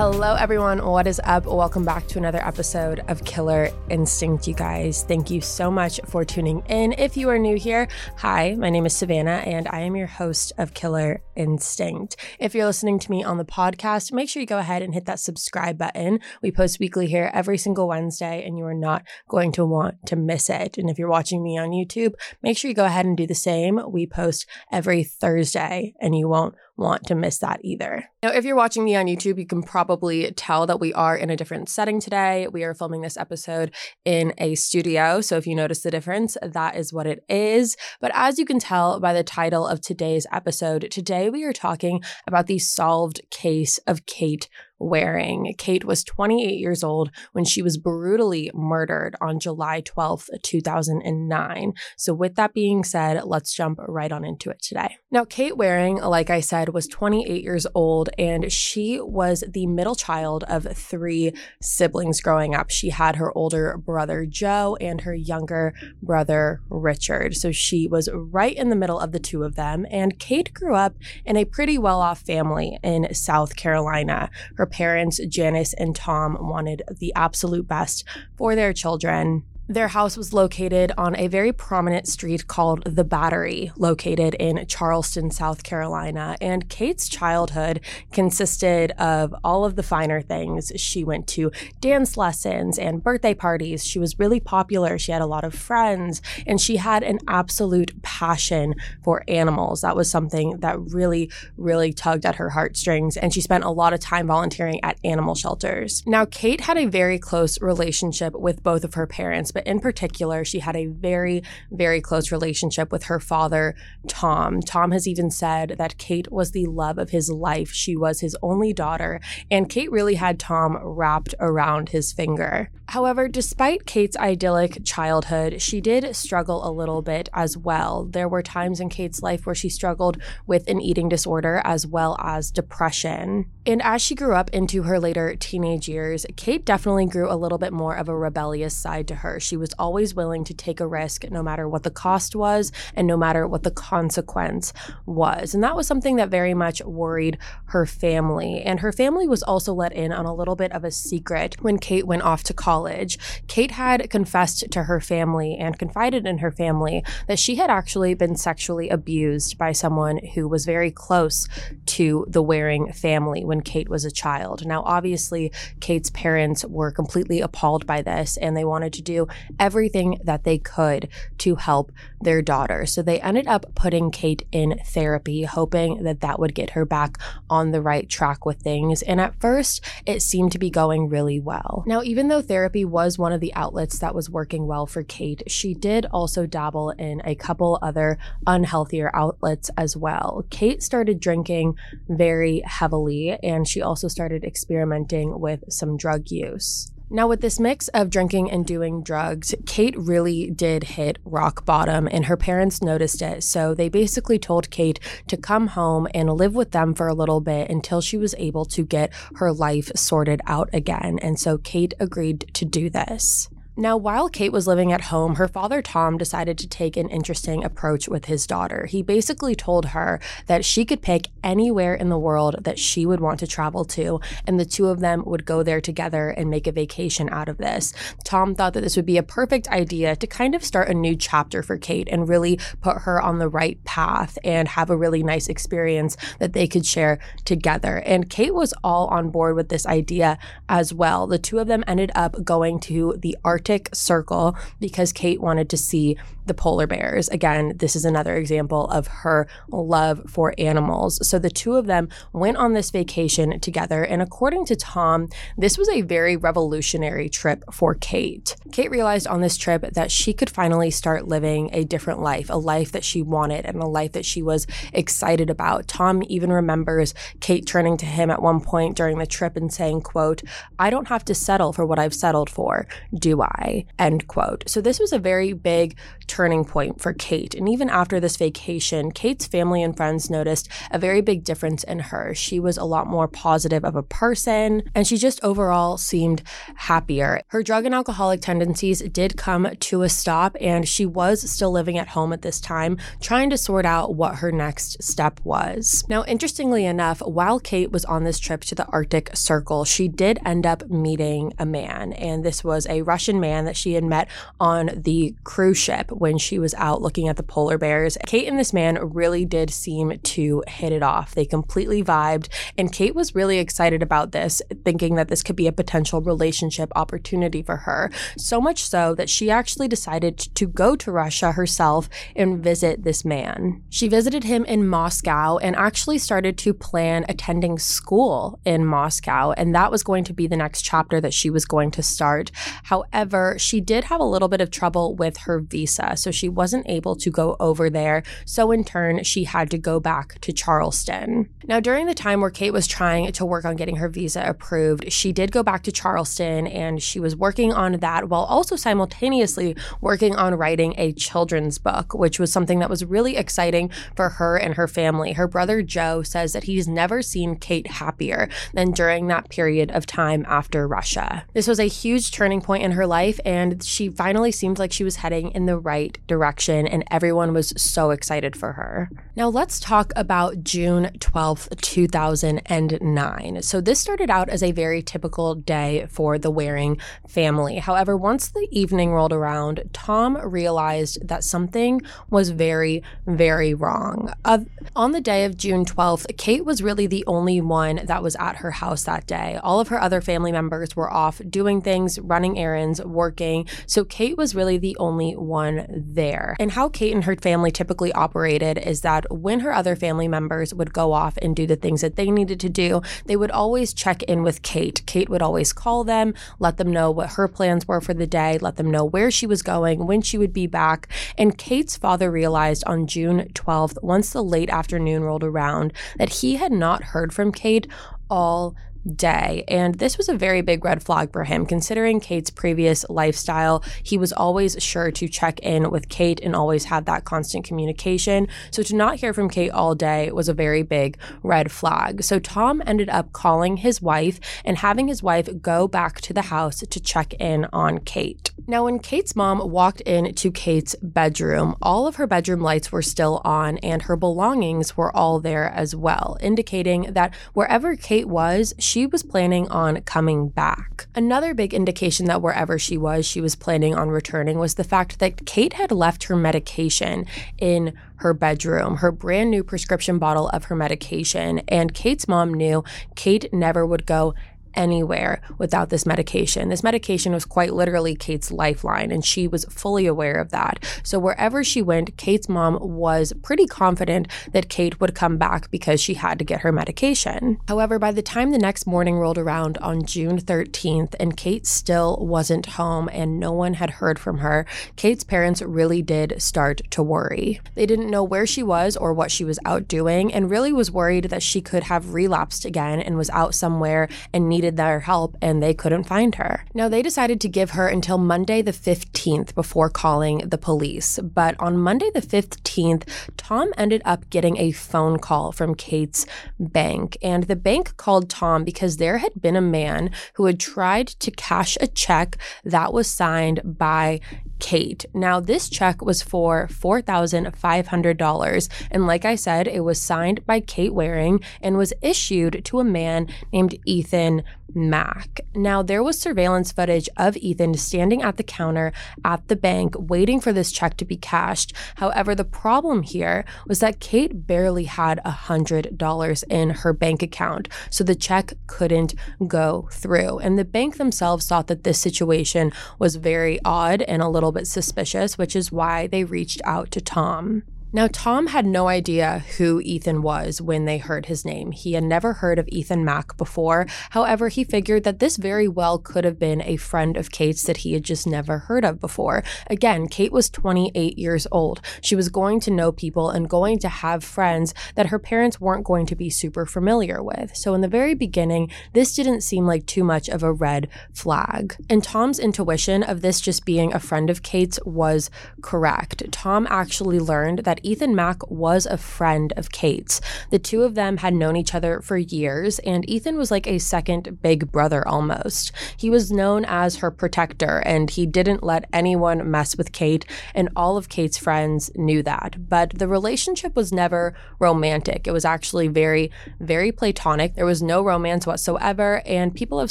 Hello, everyone. What is up? Welcome back to another episode of Killer Instinct, you guys. Thank you so much for tuning in. If you are new here, hi, my name is Savannah, and I am your host of Killer Instinct. If you're listening to me on the podcast, make sure you go ahead and hit that subscribe button. We post weekly here every single Wednesday, and you are not going to want to miss it. And if you're watching me on YouTube, make sure you go ahead and do the same. We post every Thursday, and you won't want to miss that either. Now, if you're watching me on YouTube, you can probably tell that we are in a different setting today. We are filming this episode in a studio. So if you notice the difference, that is what it is. But as you can tell by the title of today's episode, today we are talking about the solved case of Kate Waring. Kate was 28 years old when she was brutally murdered on July 12th, 2009. So, with that being said, let's jump right on into it today. Now, Kate Waring, like I said, was 28 years old and she was the middle child of three siblings growing up. She had her older brother Joe and her younger brother Richard. So, she was right in the middle of the two of them. And Kate grew up in a pretty well off family in South Carolina. Her parents, Janice and Tom, wanted the absolute best for their children. Their house was located on a very prominent street called The Battery, located in Charleston, South Carolina. And Kate's childhood consisted of all of the finer things. She went to dance lessons and birthday parties. She was really popular. She had a lot of friends, and she had an absolute passion for animals. That was something that really, really tugged at her heartstrings. And she spent a lot of time volunteering at animal shelters. Now, Kate had a very close relationship with both of her parents, but in particular, she had a very, very close relationship with her father, Tom. Tom has even said that Kate was the love of his life. She was his only daughter, and Kate really had Tom wrapped around his finger. However, despite Kate's idyllic childhood, she did struggle a little bit as well. There were times in Kate's life where she struggled with an eating disorder as well as depression. And as she grew up into her later teenage years, Kate definitely grew a little bit more of a rebellious side to her. She was always willing to take a risk no matter what the cost was and no matter what the consequence was. And that was something that very much worried her family. And her family was also let in on a little bit of a secret when Kate went off to college. Kate had confessed to her family and confided in her family that she had actually been sexually abused by someone who was very close to the Waring family when Kate was a child. Now, obviously, Kate's parents were completely appalled by this and they wanted to do everything that they could to help their daughter. So they ended up putting Kate in therapy, hoping that that would get her back on the right track with things. And at first, it seemed to be going really well. Now, even though therapy was one of the outlets that was working well for Kate, she did also dabble in a couple other unhealthier outlets as well. Kate started drinking very heavily, and she also started experimenting with some drug use. Now, with this mix of drinking and doing drugs, Kate really did hit rock bottom, and her parents noticed it. So they basically told Kate to come home and live with them for a little bit until she was able to get her life sorted out again. And so Kate agreed to do this. Now, while Kate was living at home, her father Tom decided to take an interesting approach with his daughter. He basically told her that she could pick anywhere in the world that she would want to travel to, and the two of them would go there together and make a vacation out of this. Tom thought that this would be a perfect idea to kind of start a new chapter for Kate and really put her on the right path and have a really nice experience that they could share together. And Kate was all on board with this idea as well. The two of them ended up going to the Arctic Arctic Circle because Kate wanted to see the polar bears. Again, this is another example of her love for animals. So the two of them went on this vacation together. And according to Tom, this was a very revolutionary trip for Kate. Kate realized on this trip that she could finally start living a different life, a life that she wanted and a life that she was excited about. Tom even remembers Kate turning to him at one point during the trip and saying, quote, I don't have to settle for what I've settled for, do I? Die, end quote. So this was a very big turning point for Kate. And even after this vacation, Kate's family and friends noticed a very big difference in her. She was a lot more positive of a person, and she just overall seemed happier. Her drug and alcoholic tendencies did come to a stop, and she was still living at home at this time, trying to sort out what her next step was. Now, interestingly enough, while Kate was on this trip to the Arctic Circle, she did end up meeting a man, and this was a Russian man that she had met on the cruise ship when she was out looking at the polar bears. Kate and this man really did seem to hit it off. They completely vibed, and Kate was really excited about this, thinking that this could be a potential relationship opportunity for her. So much so that she actually decided to go to Russia herself and visit this man. She visited him in Moscow and actually started to plan attending school in Moscow, and that was going to be the next chapter that she was going to start. However, she did have a little bit of trouble with her visa, so she wasn't able to go over there. So, in turn, she had to go back to Charleston. Now, during the time where Kate was trying to work on getting her visa approved, she did go back to Charleston and she was working on that while also simultaneously working on writing a children's book, which was something that was really exciting for her and her family. Her brother Joe says that he's never seen Kate happier than during that period of time after Russia. This was a huge turning point in her life, and she finally seemed like she was heading in the right direction, and everyone was so excited for her. Now, let's talk about June 12th, 2009. So, this started out as a very typical day for the Waring family. However, once the evening rolled around, Tom realized that something was very, very wrong. Uh, on the day of June 12th, Kate was really the only one that was at her house that day. All of her other family members were off doing things, running errands, working. So, Kate was really the only one there. And how Kate and her family typically operated is that when her other family members would go off and do the things that they needed to do, they would always check in with Kate. Kate would always call them, let them know what her plans were for the day, let them know where she was going, when she would be back. And Kate's father realized on June 12th, once the late afternoon rolled around, that he had not heard from Kate all day. And this was a very big red flag for him, considering Kate's previous lifestyle. He was always sure to check in with Kate and always had that constant communication. So to not hear from Kate all day was a very big red flag. So Tom ended up calling his wife and having his wife go back to the house to check in on Kate. Now, when Kate's mom walked into Kate's bedroom, all of her bedroom lights were still on and her belongings were all there as well, indicating that wherever Kate was, she was planning on coming back. Another big indication that wherever she was, she was planning on returning was the fact that Kate had left her medication in her bedroom, her brand new prescription bottle of her medication. And Kate's mom knew Kate never would go anywhere without this medication. This medication was quite literally Kate's lifeline, and she was fully aware of that. So, wherever she went, Kate's mom was pretty confident that Kate would come back because she had to get her medication. However, by the time the next morning rolled around on June 13th and Kate still wasn't home and no one had heard from her, Kate's parents really did start to worry. They didn't know where she was or what she was out doing, and really was worried that she could have relapsed again and was out somewhere and needed needed their help and they couldn't find her. Now, they decided to give her until Monday the 15th before calling the police. But on Monday the 15th, Tom ended up getting a phone call from Kate's bank. And the bank called Tom because there had been a man who had tried to cash a check that was signed by Kate. Now, this check was for $4,500. And like I said, it was signed by Kate Waring and was issued to a man named Ethan Mack. Now, there was surveillance footage of Ethan standing at the counter at the bank waiting for this check to be cashed. However, the problem here was that Kate barely had $100 in her bank account, so the check couldn't go through. And the bank themselves thought that this situation was very odd and a little bit suspicious, which is why they reached out to Tom. Now, Tom had no idea who Ethan was when they heard his name. He had never heard of Ethan Mack before. However, he figured that this very well could have been a friend of Kate's that he had just never heard of before. Again, Kate was 28 years old. She was going to know people and going to have friends that her parents weren't going to be super familiar with. So, in the very beginning, this didn't seem like too much of a red flag. And Tom's intuition of this just being a friend of Kate's was correct. Tom actually learned that Ethan Mack was a friend of Kate's. The two of them had known each other for years, and Ethan was like a second big brother almost. He was known as her protector, and he didn't let anyone mess with Kate, and all of Kate's friends knew that. But the relationship was never romantic. It was actually very, very platonic. There was no romance whatsoever, and people have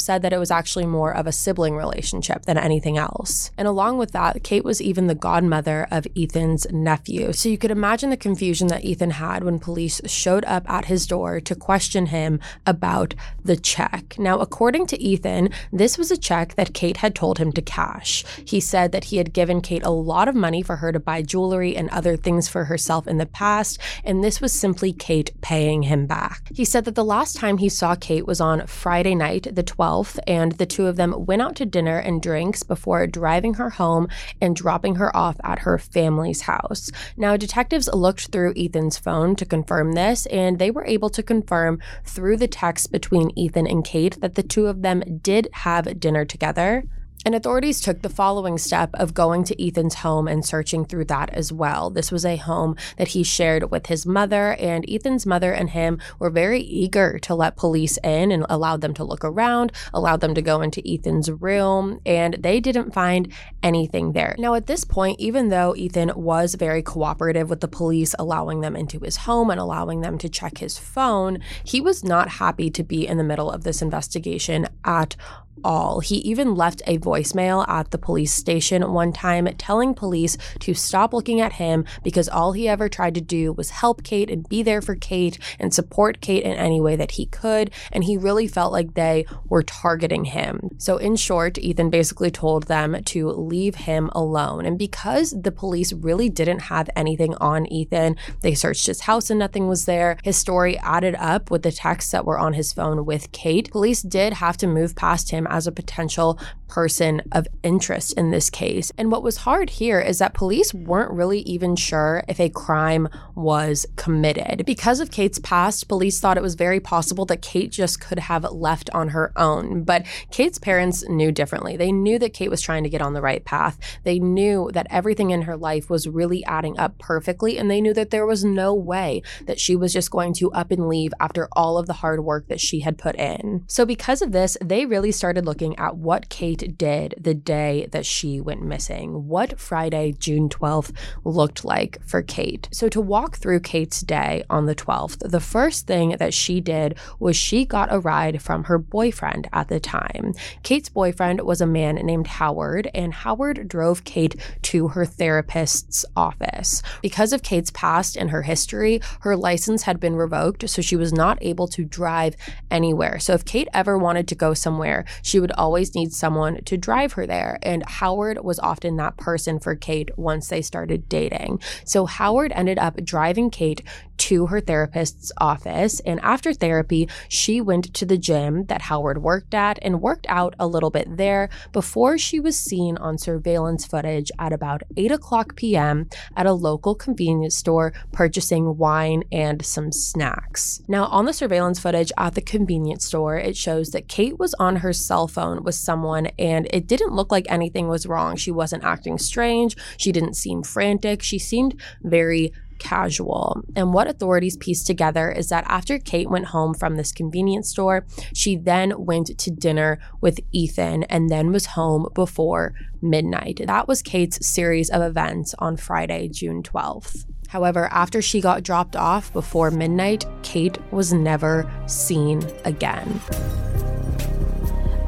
said that it was actually more of a sibling relationship than anything else. And along with that, Kate was even the godmother of Ethan's nephew. So you could imagine the confusion that Ethan had when police showed up at his door to question him about the check. Now, according to Ethan, this was a check that Kate had told him to cash. He said that he had given Kate a lot of money for her to buy jewelry and other things for herself in the past, and this was simply Kate paying him back. He said that the last time he saw Kate was on Friday night, the 12th, and the two of them went out to dinner and drinks before driving her home and dropping her off at her family's house. Now, detectives Detectives looked through Ethan's phone to confirm this, and they were able to confirm through the text between Ethan and Kate that the two of them did have dinner together. And authorities took the following step of going to Ethan's home and searching through that as well. This was a home that he shared with his mother, and Ethan's mother and him were very eager to let police in and allowed them to look around, allowed them to go into Ethan's room, and they didn't find anything there. Now, at this point, even though Ethan was very cooperative with the police, allowing them into his home and allowing them to check his phone, he was not happy to be in the middle of this investigation at all. He even left a voicemail at the police station one time telling police to stop looking at him because all he ever tried to do was help Kate and be there for Kate and support Kate in any way that he could. And he really felt like they were targeting him. So, in short, Ethan basically told them to leave him alone. And because the police really didn't have anything on Ethan, they searched his house and nothing was there. His story added up with the texts that were on his phone with Kate. Police did have to move past him as a potential person of interest in this case. And what was hard here is that police weren't really even sure if a crime was committed. Because of Kate's past, police thought it was very possible that Kate just could have left on her own. But Kate's parents knew differently. They knew that Kate was trying to get on the right path. They knew that everything in her life was really adding up perfectly, and they knew that there was no way that she was just going to up and leave after all of the hard work that she had put in. So, because of this, they really started looking at what Kate did the day that she went missing, what Friday, June 12th, looked like for Kate. So, to walk through Kate's day on the 12th, the first thing that she did was she got a ride from her boyfriend at the time. Kate's boyfriend was a man named Howard, and Howard drove Kate to her therapist's office. Because of Kate's past and her history, her license had been revoked, so she was not able to drive anywhere. So, if Kate ever wanted to go somewhere, she would always need someone to drive her there. And Howard was often that person for Kate once they started dating. So Howard ended up driving Kate to her therapist's office. And after therapy, she went to the gym that Howard worked at and worked out a little bit there before she was seen on surveillance footage at about 8 o'clock p.m. at a local convenience store purchasing wine and some snacks. Now, on the surveillance footage at the convenience store, it shows that Kate was on her cell phone with someone and it didn't look like anything was wrong. She wasn't acting strange. She didn't seem frantic. She seemed very casual. And what authorities pieced together is that after Kate went home from this convenience store, she then went to dinner with Ethan and then was home before midnight. That was Kate's series of events on Friday, June 12th. However, after she got dropped off before midnight, Kate was never seen again.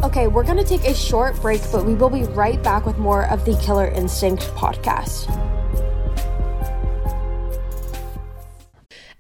Okay, we're going to take a short break, but we will be right back with more of the Killer Instinct podcast.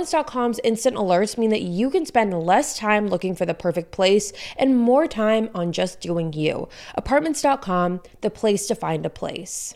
Apartments.com's instant alerts mean that you can spend less time looking for the perfect place and more time on just doing you. Apartments.com, the place to find a place.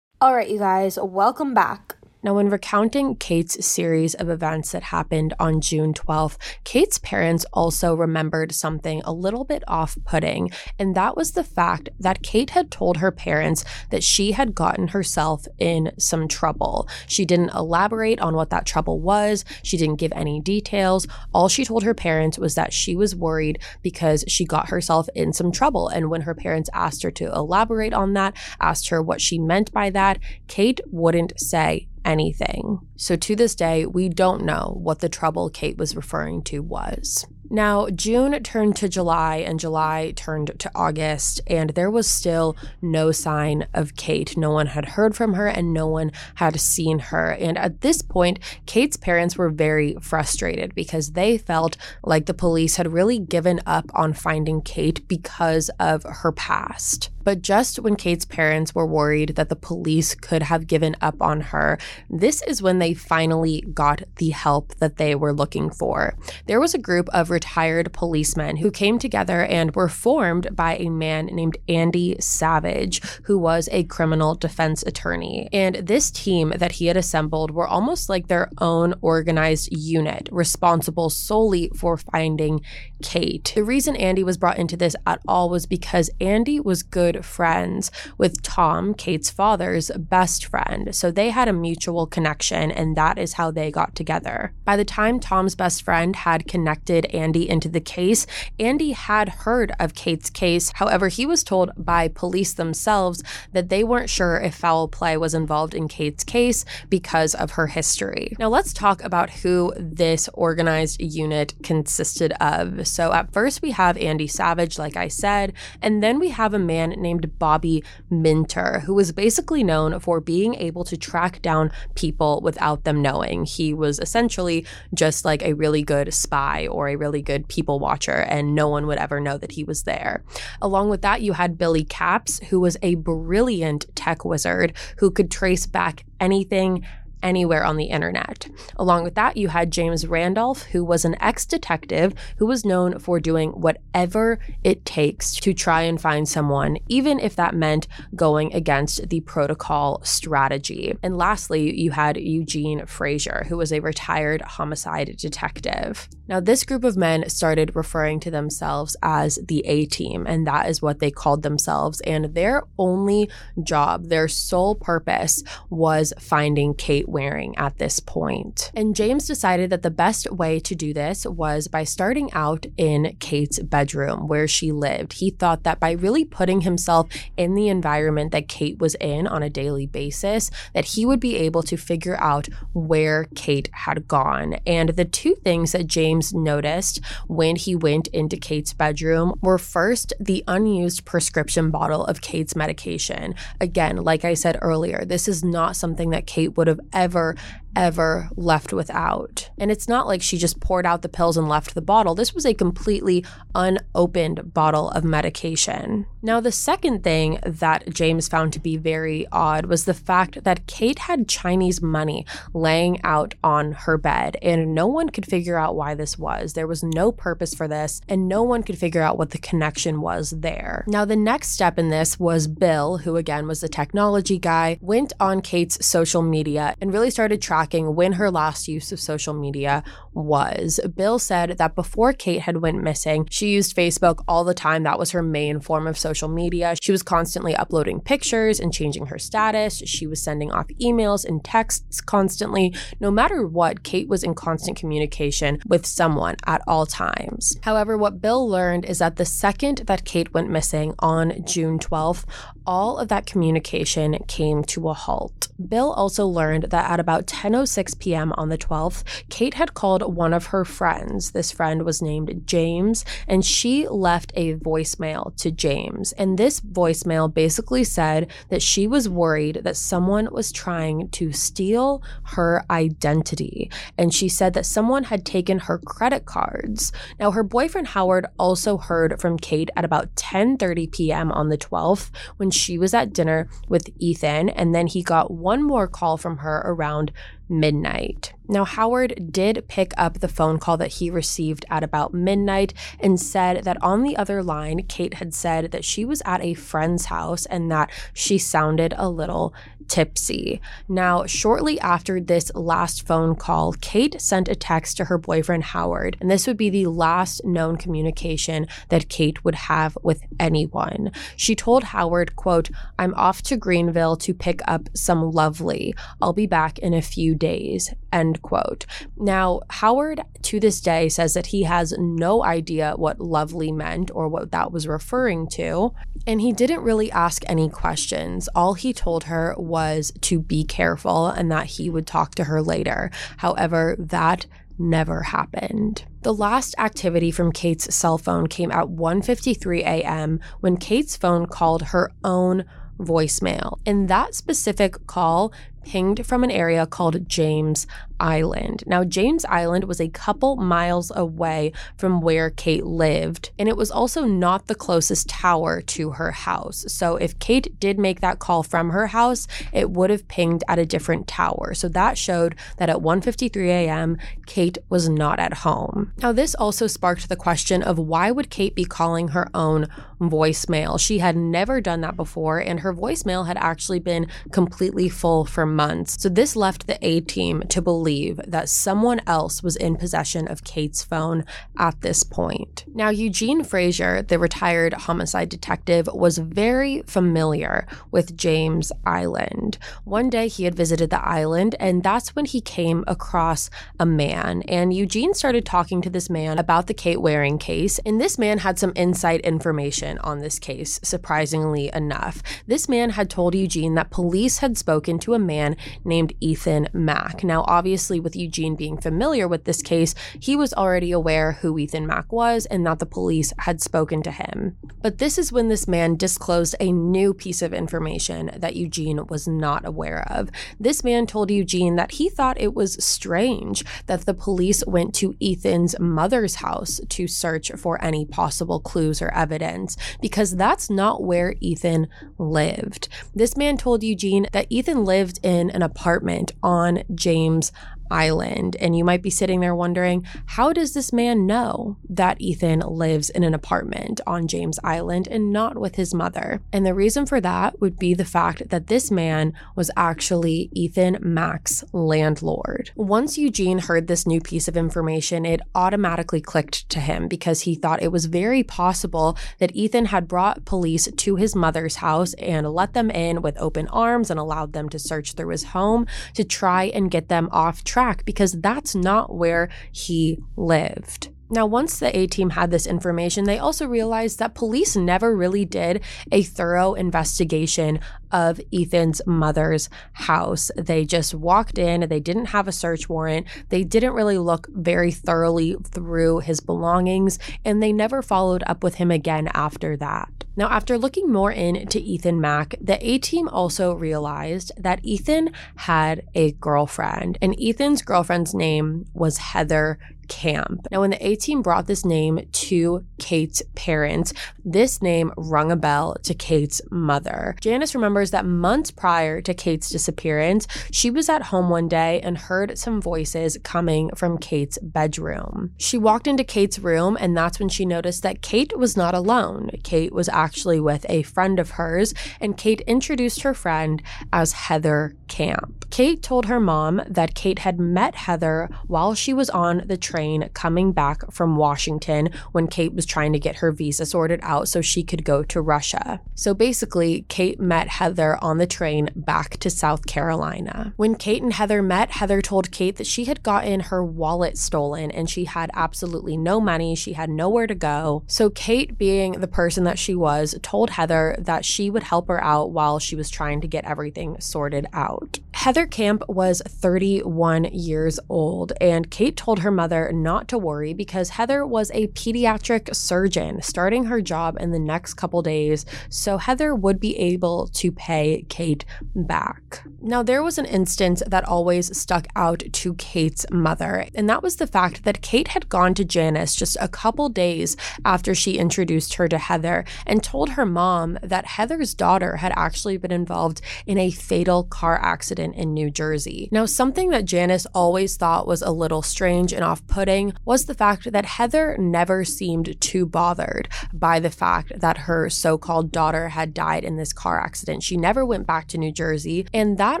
All right, you guys, welcome back. Now, when recounting Kate's series of events that happened on June 12th, Kate's parents also remembered something a little bit off putting, and that was the fact that Kate had told her parents that she had gotten herself in some trouble. She didn't elaborate on what that trouble was, she didn't give any details. All she told her parents was that she was worried because she got herself in some trouble. And when her parents asked her to elaborate on that, asked her what she meant by that, Kate wouldn't say anything. So to this day, we don't know what the trouble Kate was referring to was. Now, June turned to July and July turned to August, and there was still no sign of Kate. No one had heard from her and no one had seen her. And at this point, Kate's parents were very frustrated because they felt like the police had really given up on finding Kate because of her past. But just when Kate's parents were worried that the police could have given up on her, this is when they finally got the help that they were looking for. There was a group of retired policemen who came together and were formed by a man named Andy Savage, who was a criminal defense attorney. And this team that he had assembled were almost like their own organized unit, responsible solely for finding Kate. The reason Andy was brought into this at all was because Andy was good friends with Tom, Kate's father's best friend. So they had a mutual connection, and that is how they got together. By the time Tom's best friend had connected Andy into the case, Andy had heard of Kate's case. However, he was told by police themselves that they weren't sure if foul play was involved in Kate's case because of her history. Now, let's talk about who this organized unit consisted of. So, at first, we have Andy Savage, like I said, and then we have a man named Bobby Minter, who was basically known for being able to track down people without them knowing. He was essentially just like a really good spy or a really good people watcher, and no one would ever know that he was there. Along with that, you had Billy Caps, who was a brilliant tech wizard who could trace back anything anywhere on the internet. Along with that, you had James Randolph, who was an ex detective who was known for doing whatever it takes to try and find someone, even if that meant going against the protocol strategy. And lastly, you had Eugene Frazier, who was a retired homicide detective. Now, this group of men started referring to themselves as the A team, and that is what they called themselves. And their only job, their sole purpose, was finding Kate Waring at this point. And James decided that the best way to do this was by starting out in Kate's bedroom where she lived. He thought that by really putting himself in the environment that Kate was in on a daily basis, that he would be able to figure out where Kate had gone. And the two things that James noticed when he went into Kate's bedroom were first the unused prescription bottle of Kate's medication. Again, like I said earlier, this is not something that Kate would have ever Ever ever left without. And it's not like she just poured out the pills and left the bottle. This was a completely unopened bottle of medication. Now, the second thing that James found to be very odd was the fact that Kate had Chinese money laying out on her bed, and no one could figure out why this was. There was no purpose for this, and no one could figure out what the connection was there. Now, the next step in this was Bill, who again was the technology guy, went on Kate's social media and really started tracking tracking when her last use of social media was. Bill said that before Kate had went missing, she used Facebook all the time. That was her main form of social media. She was constantly uploading pictures and changing her status. She was sending off emails and texts constantly. No matter what, Kate was in constant communication with someone at all times. However, what Bill learned is that the second that Kate went missing on June 12th, all of that communication came to a halt. Bill also learned that at about 10:06 p.m. on the 12th, Kate had called one of her friends. This friend was named James, and she left a voicemail to James. And this voicemail basically said that she was worried that someone was trying to steal her identity, and she said that someone had taken her credit cards. Now her boyfriend Howard also heard from Kate at about 10:30 p.m. on the 12th when she was at dinner with Ethan, and then he got one more call from her around midnight. Now, Howard did pick up the phone call that he received at about midnight and said that on the other line, Kate had said that she was at a friend's house and that she sounded a little tipsy. Now, shortly after this last phone call, Kate sent a text to her boyfriend Howard, and this would be the last known communication that Kate would have with anyone. She told Howard, quote, "I'm off to Greenville to pick up some lovely. I'll be back in a few days." End quote. Now, Howard to this day says that he has no idea what lovely meant or what that was referring to, and he didn't really ask any questions. All he told her was to be careful and that he would talk to her later. However, that never happened. The last activity from Kate's cell phone came at 1:53 a.m. when Kate's phone called her own voicemail. And that specific call pinged from an area called James Island. Now, James Island was a couple miles away from where Kate lived, and it was also not the closest tower to her house. So, if Kate did make that call from her house, it would have pinged at a different tower. So that showed that at 1:53 a.m., Kate was not at home. Now, this also sparked the question of why would Kate be calling her own voicemail? She had never done that before, and her voicemail had actually been completely full for months. So this left the A team to believe that someone else was in possession of Kate's phone at this point. Now, Eugene Frazier, the retired homicide detective, was very familiar with James Island. One day he had visited the island, and that's when he came across a man. And Eugene started talking to this man about the Kate Waring case, and this man had some inside information on this case, surprisingly enough. This man had told Eugene that police had spoken to a man man named Ethan Mack. Now, obviously, with Eugene being familiar with this case, he was already aware who Ethan Mack was and that the police had spoken to him. But this is when this man disclosed a new piece of information that Eugene was not aware of. This man told Eugene that he thought it was strange that the police went to Ethan's mother's house to search for any possible clues or evidence because that's not where Ethan lived. This man told Eugene that Ethan lived in in an apartment on James Island. And you might be sitting there wondering, how does this man know that Ethan lives in an apartment on James Island and not with his mother? And the reason for that would be the fact that this man was actually Ethan Mack's landlord. Once Eugene heard this new piece of information, it automatically clicked to him because he thought it was very possible that Ethan had brought police to his mother's house and let them in with open arms and allowed them to search through his home to try and get them off track because that's not where he lived. Now, once the A team had this information, they also realized that police never really did a thorough investigation of Ethan's mother's house. They just walked in, they didn't have a search warrant, they didn't really look very thoroughly through his belongings, and they never followed up with him again after that. Now, after looking more into Ethan Mack, the A team also realized that Ethan had a girlfriend, and Ethan's girlfriend's name was Heather Kamp. Now, when the A team brought this name to Kate's parents, this name rung a bell to Kate's mother. Janice remembers that months prior to Kate's disappearance, she was at home one day and heard some voices coming from Kate's bedroom. She walked into Kate's room, and that's when she noticed that Kate was not alone. Kate was actually with a friend of hers, and Kate introduced her friend as Heather Kamp. Kate told her mom that Kate had met Heather while she was on the train coming back from Washington when Kate was trying to get her visa sorted out so she could go to Russia. So basically, Kate met Heather on the train back to South Carolina. When Kate and Heather met, Heather told Kate that she had gotten her wallet stolen and she had absolutely no money. She had nowhere to go. So Kate, being the person that she was, told Heather that she would help her out while she was trying to get everything sorted out. Heather Kamp was 31 years old, and Kate told her mother not to worry because Heather was a pediatric surgeon starting her job in the next couple days, so Heather would be able to pay Kate back. Now, there was an instance that always stuck out to Kate's mother, and that was the fact that Kate had gone to Janice just a couple days after she introduced her to Heather and told her mom that Heather's daughter had actually been involved in a fatal car accident in New Jersey. Now, something that Janice always thought was a little strange and off putting was the fact that Heather never seemed too bothered by the fact that her so called daughter had died in this car accident. She never went back to New Jersey, and that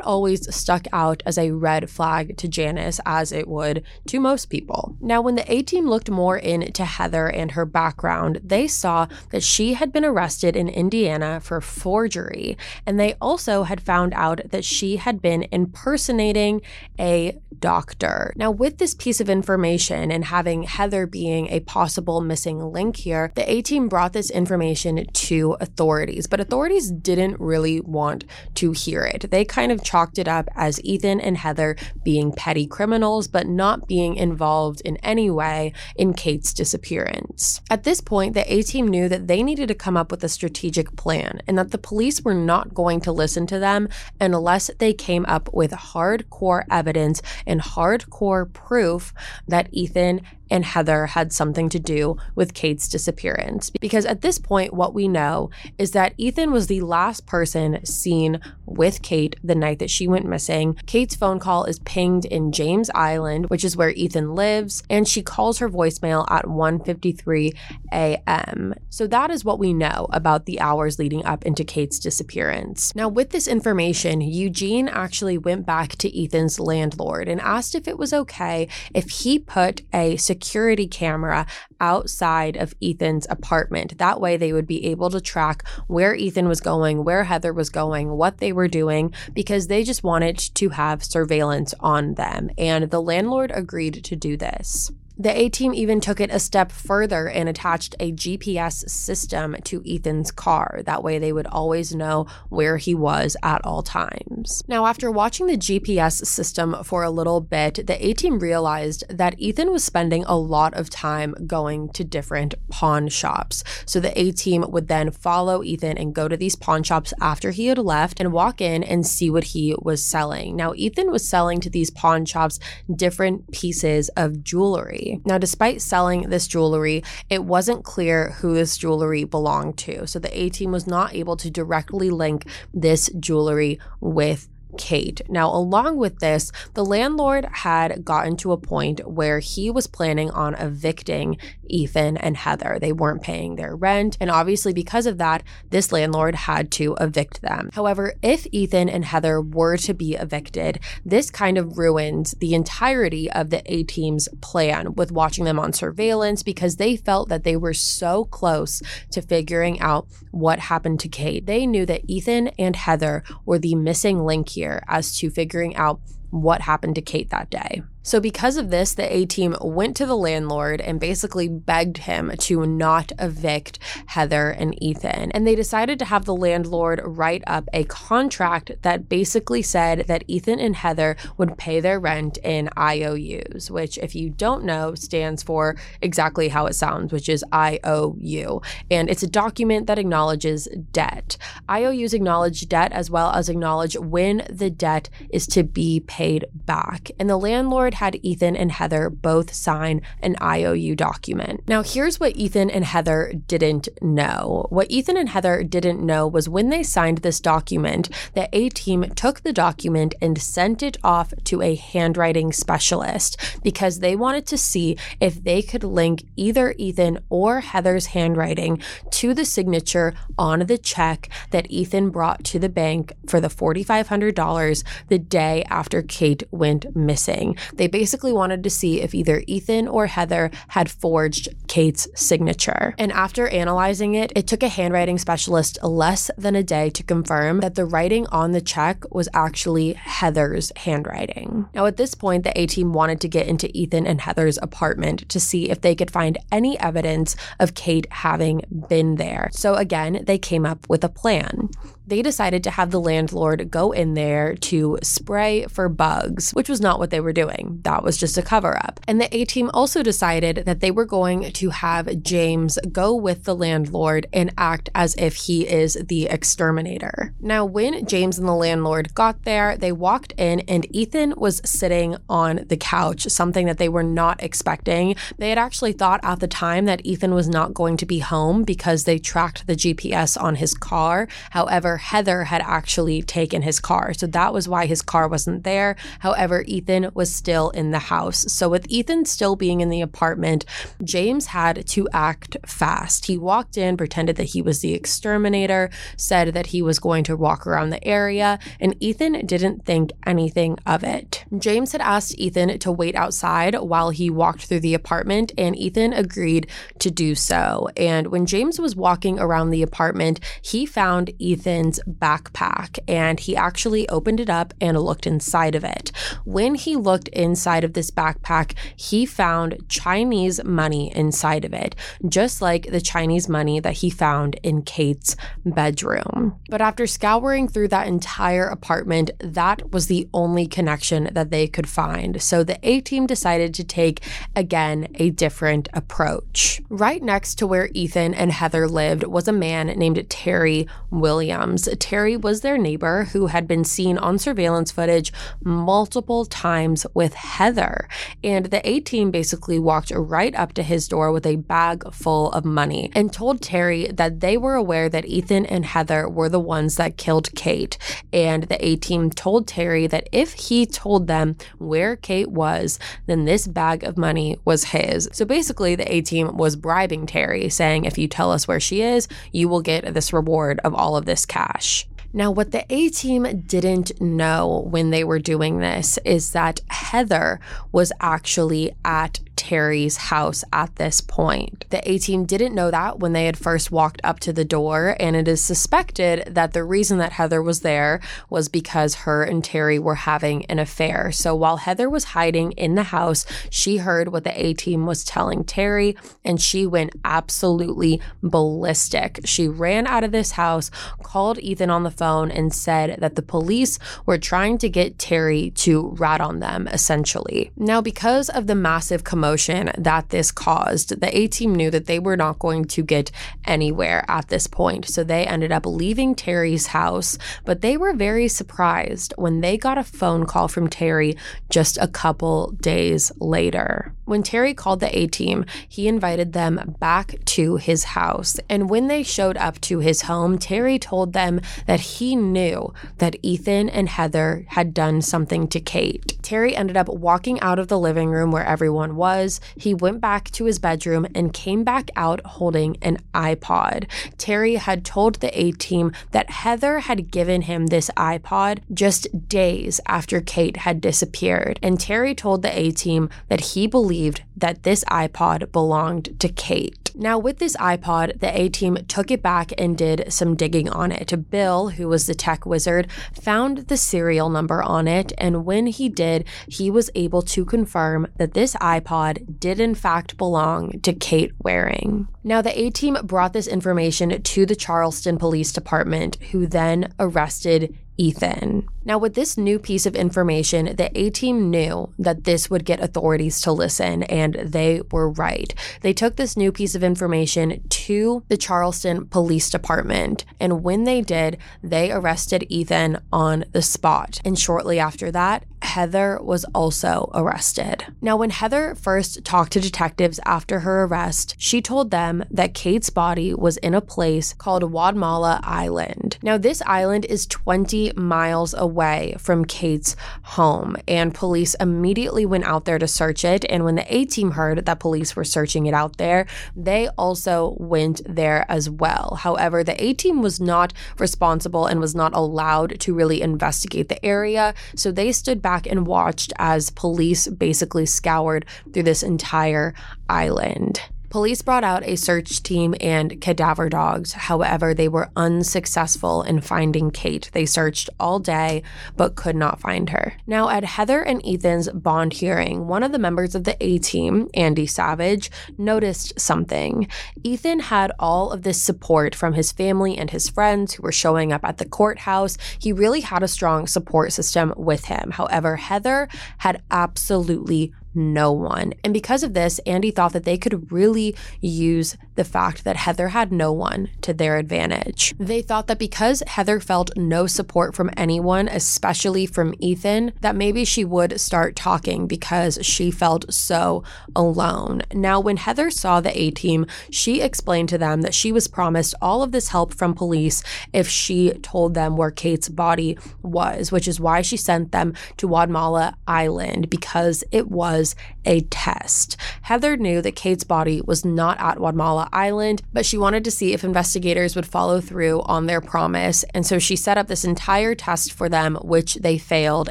always stuck out as a red flag to Janice, as it would to most people. Now, when the A team looked more into Heather and her background, they saw that she had been arrested in Indiana for forgery, and they also had found out that she had been impersonating a doctor. Now, with this piece of information and having Heather being a possible missing link here, the A team brought this information to authorities, but authorities didn't really want to hear it. They kind of chalked it up as Ethan and Heather being petty criminals, but not being involved in any way in Kate's disappearance. At this point, the A team knew that they needed to come up with a strategic plan and that the police were not going to listen to them unless they came up with hardcore evidence and hardcore proof that Ethan and Heather had something to do with Kate's disappearance. Because at this point, what we know is that Ethan was the last person seen with Kate the night that she went missing. Kate's phone call is pinged in James Island, which is where Ethan lives, and she calls her voicemail at 1:53 a.m. So that is what we know about the hours leading up into Kate's disappearance. Now, with this information, Eugene actually went back to Ethan's landlord and asked if it was okay if he put a security camera outside of Ethan's apartment. That way, they would be able to track where Ethan was going, where Heather was going, what they were doing, because they just wanted to have surveillance on them. And the landlord agreed to do this. The A team even took it a step further and attached a GPS system to Ethan's car. That way, they would always know where he was at all times. Now, after watching the GPS system for a little bit, the A team realized that Ethan was spending a lot of time going to different pawn shops. So the A team would then follow Ethan and go to these pawn shops after he had left and walk in and see what he was selling. Now, Ethan was selling to these pawn shops different pieces of jewelry. Now, despite selling this jewelry, it wasn't clear who this jewelry belonged to. So the A team was not able to directly link this jewelry with Kate. Now, along with this, the landlord had gotten to a point where he was planning on evicting Ethan and Heather. They weren't paying their rent, and obviously, because of that, this landlord had to evict them. However, if Ethan and Heather were to be evicted, this kind of ruined the entirety of the A team's plan with watching them on surveillance because they felt that they were so close to figuring out what happened to Kate. They knew that Ethan and Heather were the missing link here as to figuring out what happened to Kate that day. So, because of this, the A team went to the landlord and basically begged him to not evict Heather and Ethan. And they decided to have the landlord write up a contract that basically said that Ethan and Heather would pay their rent in IOUs, which, if you don't know, stands for exactly how it sounds, which is IOU. And it's a document that acknowledges debt. IOUs acknowledge debt as well as acknowledge when the debt is to be paid back. And the landlord had Ethan and Heather both sign an IOU document. Now, here's what Ethan and Heather didn't know. What Ethan and Heather didn't know was when they signed this document, the A team took the document and sent it off to a handwriting specialist because they wanted to see if they could link either Ethan or Heather's handwriting to the signature on the check that Ethan brought to the bank for the $4,500 the day after Kate went missing. They basically wanted to see if either Ethan or Heather had forged Kate's signature. And after analyzing it, it took a handwriting specialist less than a day to confirm that the writing on the check was actually Heather's handwriting. Now, at this point, the A team wanted to get into Ethan and Heather's apartment to see if they could find any evidence of Kate having been there. So, again, they came up with a plan they decided to have the landlord go in there to spray for bugs, which was not what they were doing. That was just a cover up. And the A team also decided that they were going to have James go with the landlord and act as if he is the exterminator. Now, when James and the landlord got there, they walked in and Ethan was sitting on the couch, something that they were not expecting. They had actually thought at the time that Ethan was not going to be home because they tracked the GPS on his car. However, Heather had actually taken his car. So that was why his car wasn't there. However, Ethan was still in the house. So with Ethan still being in the apartment, James had to act fast. He walked in, pretended that he was the exterminator, said that he was going to walk around the area, and Ethan didn't think anything of it. James had asked Ethan to wait outside while he walked through the apartment, and Ethan agreed to do so. And when James was walking around the apartment, he found Ethan Backpack and he actually opened it up and looked inside of it. When he looked inside of this backpack, he found Chinese money inside of it, just like the Chinese money that he found in Kate's bedroom. But after scouring through that entire apartment, that was the only connection that they could find. So the A team decided to take, again, a different approach. Right next to where Ethan and Heather lived was a man named Terry Williams. Terry was their neighbor who had been seen on surveillance footage multiple times with Heather. And the A team basically walked right up to his door with a bag full of money and told Terry that they were aware that Ethan and Heather were the ones that killed Kate. And the A team told Terry that if he told them where Kate was, then this bag of money was his. So basically, the A team was bribing Terry, saying, if you tell us where she is, you will get this reward of all of this cash cash. Now, what the A team didn't know when they were doing this is that Heather was actually at Terry's house at this point. The A team didn't know that when they had first walked up to the door, and it is suspected that the reason that Heather was there was because her and Terry were having an affair. So while Heather was hiding in the house, she heard what the A team was telling Terry, and she went absolutely ballistic. She ran out of this house, called Ethan on the phone, and said that the police were trying to get Terry to rat on them, essentially. Now, because of the massive commotion, commotion that this caused, the A team knew that they were not going to get anywhere at this point. So they ended up leaving Terry's house, but they were very surprised when they got a phone call from Terry just a couple days later. When Terry called the A team, he invited them back to his house. And when they showed up to his home, Terry told them that he knew that Ethan and Heather had done something to Kate. Terry ended up walking out of the living room where everyone was he went back to his bedroom and came back out holding an iPod. Terry had told the A team that Heather had given him this iPod just days after Kate had disappeared. And Terry told the A team that he believed that this iPod belonged to Kate. Now, with this iPod, the A team took it back and did some digging on it. Bill, who was the tech wizard, found the serial number on it. And when he did, he was able to confirm that this iPod did in fact belong to Kate Waring. Now, the A team brought this information to the Charleston Police Department, who then arrested Ethan. Now, with this new piece of information, the A team knew that this would get authorities to listen, and they were right. They took this new piece of information to the Charleston Police Department, and when they did, they arrested Ethan on the spot. And shortly after that, Heather was also arrested. Now, when Heather first talked to detectives after her arrest, she told them that Kate's body was in a place called Wadmalaw Island. Now, this island is 20 miles away from Kate's home, and police immediately went out there to search it. And when the A team heard that police were searching it out there, they also went there as well. However, the A team was not responsible and was not allowed to really investigate the area, so they stood back and watched as police basically scoured through this entire island. Police brought out a search team and cadaver dogs. However, they were unsuccessful in finding Kate. They searched all day but could not find her. Now, at Heather and Ethan's bond hearing, one of the members of the A team, Andy Savage, noticed something. Ethan had all of this support from his family and his friends who were showing up at the courthouse. He really had a strong support system with him. However, Heather had absolutely no one. And because of this, Andy thought that they could really use the fact that Heather had no one to their advantage. They thought that because Heather felt no support from anyone, especially from Ethan, that maybe she would start talking because she felt so alone. Now, when Heather saw the A team, she explained to them that she was promised all of this help from police if she told them where Kate's body was, which is why she sent them to Wadmalaw Island because it was a test. Heather knew that Kate's body was not at Wadmalaw Island, but she wanted to see if investigators would follow through on their promise. And so she set up this entire test for them, which they failed,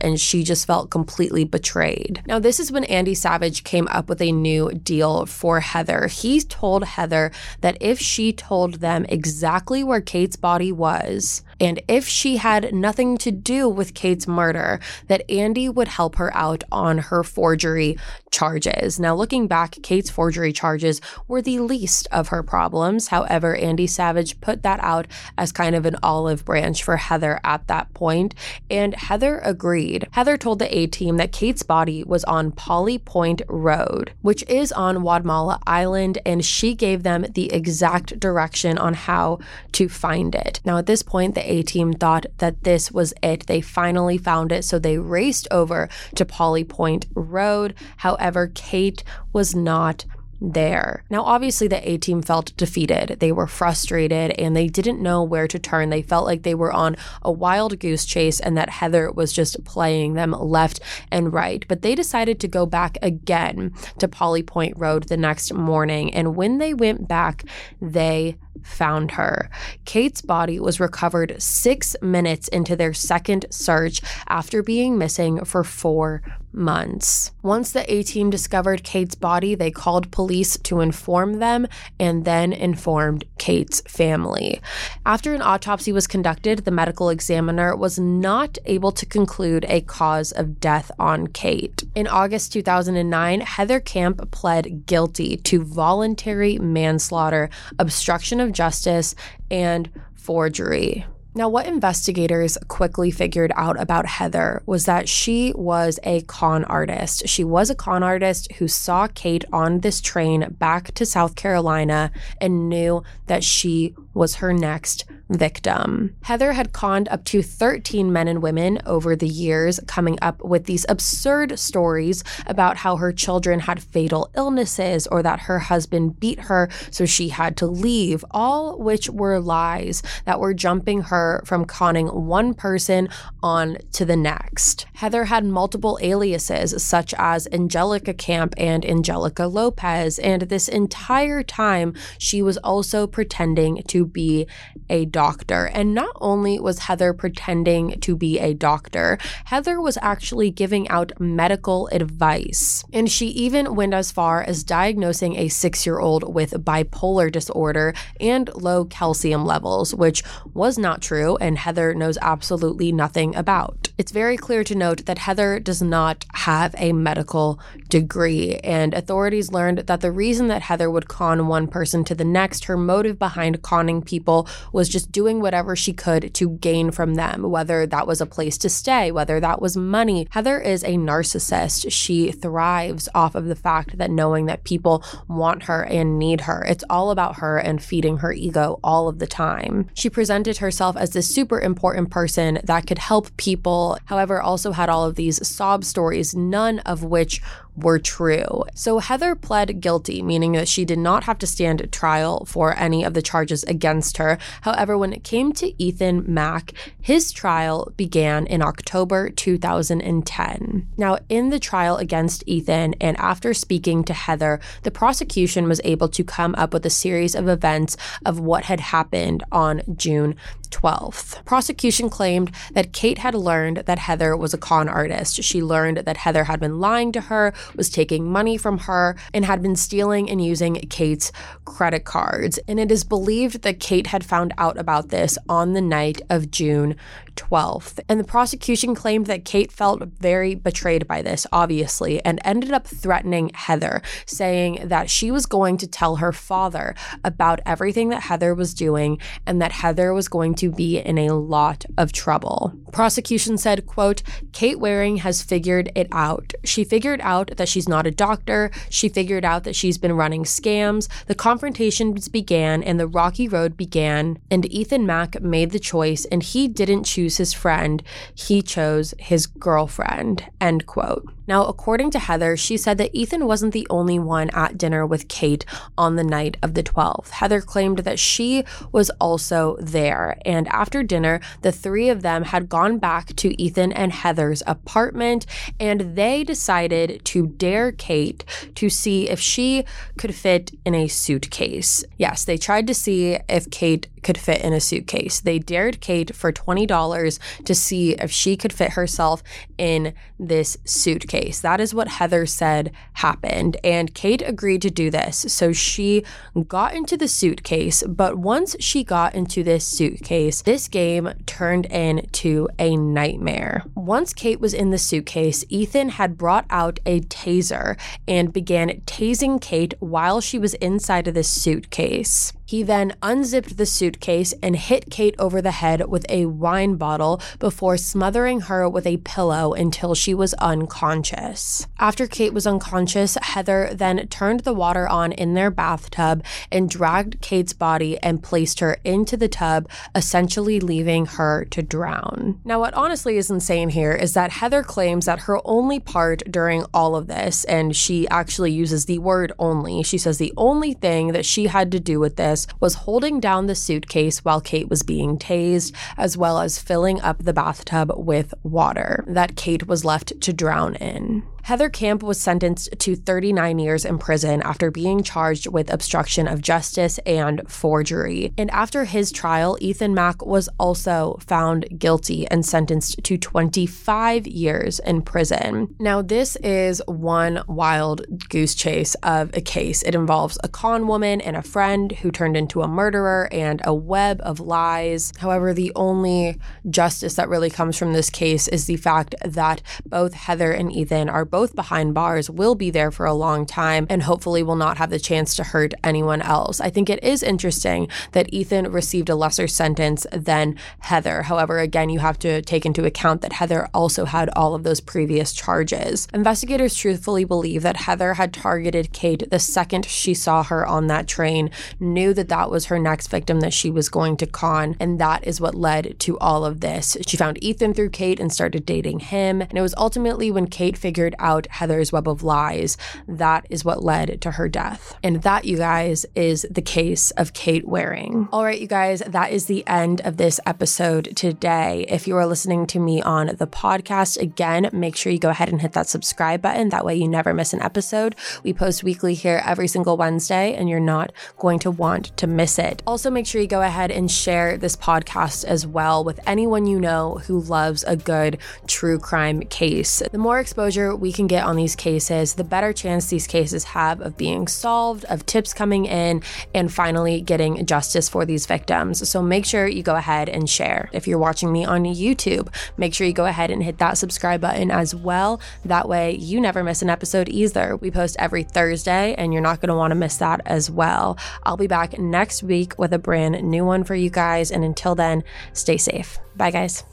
and she just felt completely betrayed. Now, this is when Andy Savage came up with a new deal for Heather. He told Heather that if she told them exactly where Kate's body was, and if she had nothing to do with Kate's murder, that Andy would help her out on her forgery charges. Now, looking back, Kate's forgery charges were the least of her problems. However, Andy Savage put that out as kind of an olive branch for Heather at that point, and Heather agreed. Heather told the A team that Kate's body was on Polly Point Road, which is on Wadmalaw Island, and she gave them the exact direction on how to find it. Now, at this point, the a team thought that this was it. They finally found it, so they raced over to Polly Point Road. However, Kate was not there. Now, obviously, the A team felt defeated. They were frustrated and they didn't know where to turn. They felt like they were on a wild goose chase and that Heather was just playing them left and right. But they decided to go back again to Polly Point Road the next morning. And when they went back, they found her. Kate's body was recovered six minutes into their second search after being missing for four months. Once the A team discovered Kate's body, they called police to inform them and then informed Kate's family. After an autopsy was conducted, the medical examiner was not able to conclude a cause of death on Kate. In August 2009, Heather Kamp pled guilty to voluntary manslaughter, obstruction of justice, and forgery. Now, what investigators quickly figured out about Heather was that she was a con artist. She was a con artist who saw Kate on this train back to South Carolina and knew that she was her next victim. Heather had conned up to 13 men and women over the years, coming up with these absurd stories about how her children had fatal illnesses or that her husband beat her, so she had to leave, all which were lies that were jumping her from conning one person on to the next. Heather had multiple aliases, such as Angelica Kamp and Angelica Lopez, and this entire time she was also pretending to be a doctor. And not only was Heather pretending to be a doctor, Heather was actually giving out medical advice. And she even went as far as diagnosing a six year old with bipolar disorder and low calcium levels, which was not true and Heather knows absolutely nothing about. It's very clear to note that Heather does not have a medical degree, and authorities learned that the reason that Heather would con one person to the next, her motive behind conning people was just doing whatever she could to gain from them, whether that was a place to stay, whether that was money. Heather is a narcissist. She thrives off of the fact that knowing that people want her and need her. It's all about her and feeding her ego all of the time. She presented herself as this super important person that could help people, however, also had all of these sob stories, none of which were true. So Heather pled guilty, meaning that she did not have to stand trial for any of the charges against her. However, when it came to Ethan Mack, his trial began in October 2010. Now, in the trial against Ethan, and after speaking to Heather, the prosecution was able to come up with a series of events of what had happened on June 12th. Prosecution claimed that Kate had learned that Heather was a con artist. She learned that Heather had been lying to her, was taking money from her, and had been stealing and using Kate's credit cards. And it is believed that Kate had found out about this on the night of June 12th. And the prosecution claimed that Kate felt very betrayed by this, obviously, and ended up threatening Heather, saying that she was going to tell her father about everything that Heather was doing and that Heather was going to be in a lot of trouble. Prosecution said, quote, Kate Waring has figured it out. She figured out that she's not a doctor. She figured out that she's been running scams. The confrontations began and the rocky road began, and Ethan Mack made the choice and he didn't choose his friend. He chose his girlfriend. End quote. Now, according to Heather, she said that Ethan wasn't the only one at dinner with Kate on the night of the 12th. Heather claimed that she was also there. And after dinner, the three of them had gone back to Ethan and Heather's apartment and they decided to dare Kate to see if she could fit in a suitcase. Yes, they tried to see if Kate could fit in a suitcase. They dared Kate for $20 to see if she could fit herself in this suitcase. That is what Heather said happened. And Kate agreed to do this. So she got into the suitcase. But once she got into this suitcase, this game turned into a nightmare. Once Kate was in the suitcase, Ethan had brought out a taser and began tasing Kate while she was inside of this suitcase. He then unzipped the suitcase and hit Kate over the head with a wine bottle before smothering her with a pillow until she was unconscious. After Kate was unconscious, Heather then turned the water on in their bathtub and dragged Kate's body and placed her into the tub, essentially leaving her to drown. Now, what honestly is insane here is that Heather claims that her only part during all of this, and she actually uses the word only, she says the only thing that she had to do with this was holding down the suitcase while Kate was being tased, as well as filling up the bathtub with water that Kate was left to drown in. Heather Kamp was sentenced to 39 years in prison after being charged with obstruction of justice and forgery. And after his trial, Ethan Mack was also found guilty and sentenced to 25 years in prison. Now, this is one wild goose chase of a case. It involves a con woman and a friend who turned into a murderer and a web of lies. However, the only justice that really comes from this case is the fact that both Heather and Ethan are both behind bars, will be there for a long time, and hopefully will not have the chance to hurt anyone else. I think it is interesting that Ethan received a lesser sentence than Heather. However, again, you have to take into account that Heather also had all of those previous charges. Investigators truthfully believe that Heather had targeted Kate the second she saw her on that train, knew that that was her next victim that she was going to con, and that is what led to all of this. She found Ethan through Kate and started dating him, and it was ultimately when Kate figured out Heather's web of lies that is what led to her death. And that, you guys, is the case of Kate Waring. All right, you guys, that is the end of this episode today. If you are listening to me on the podcast, again, make sure you go ahead and hit that subscribe button. That way you never miss an episode. We post weekly here every single Wednesday, and you're not going to want to miss it. Also, make sure you go ahead and share this podcast as well with anyone you know who loves a good true crime case. The more exposure we we can get on these cases, the better chance these cases have of being solved, of tips coming in, and finally getting justice for these victims. So make sure you go ahead and share. If you're watching me on YouTube, make sure you go ahead and hit that subscribe button as well. That way, you never miss an episode either. We post every Thursday, and you're not going to want to miss that as well. I'll be back next week with a brand new one for you guys. And until then, stay safe. Bye, guys.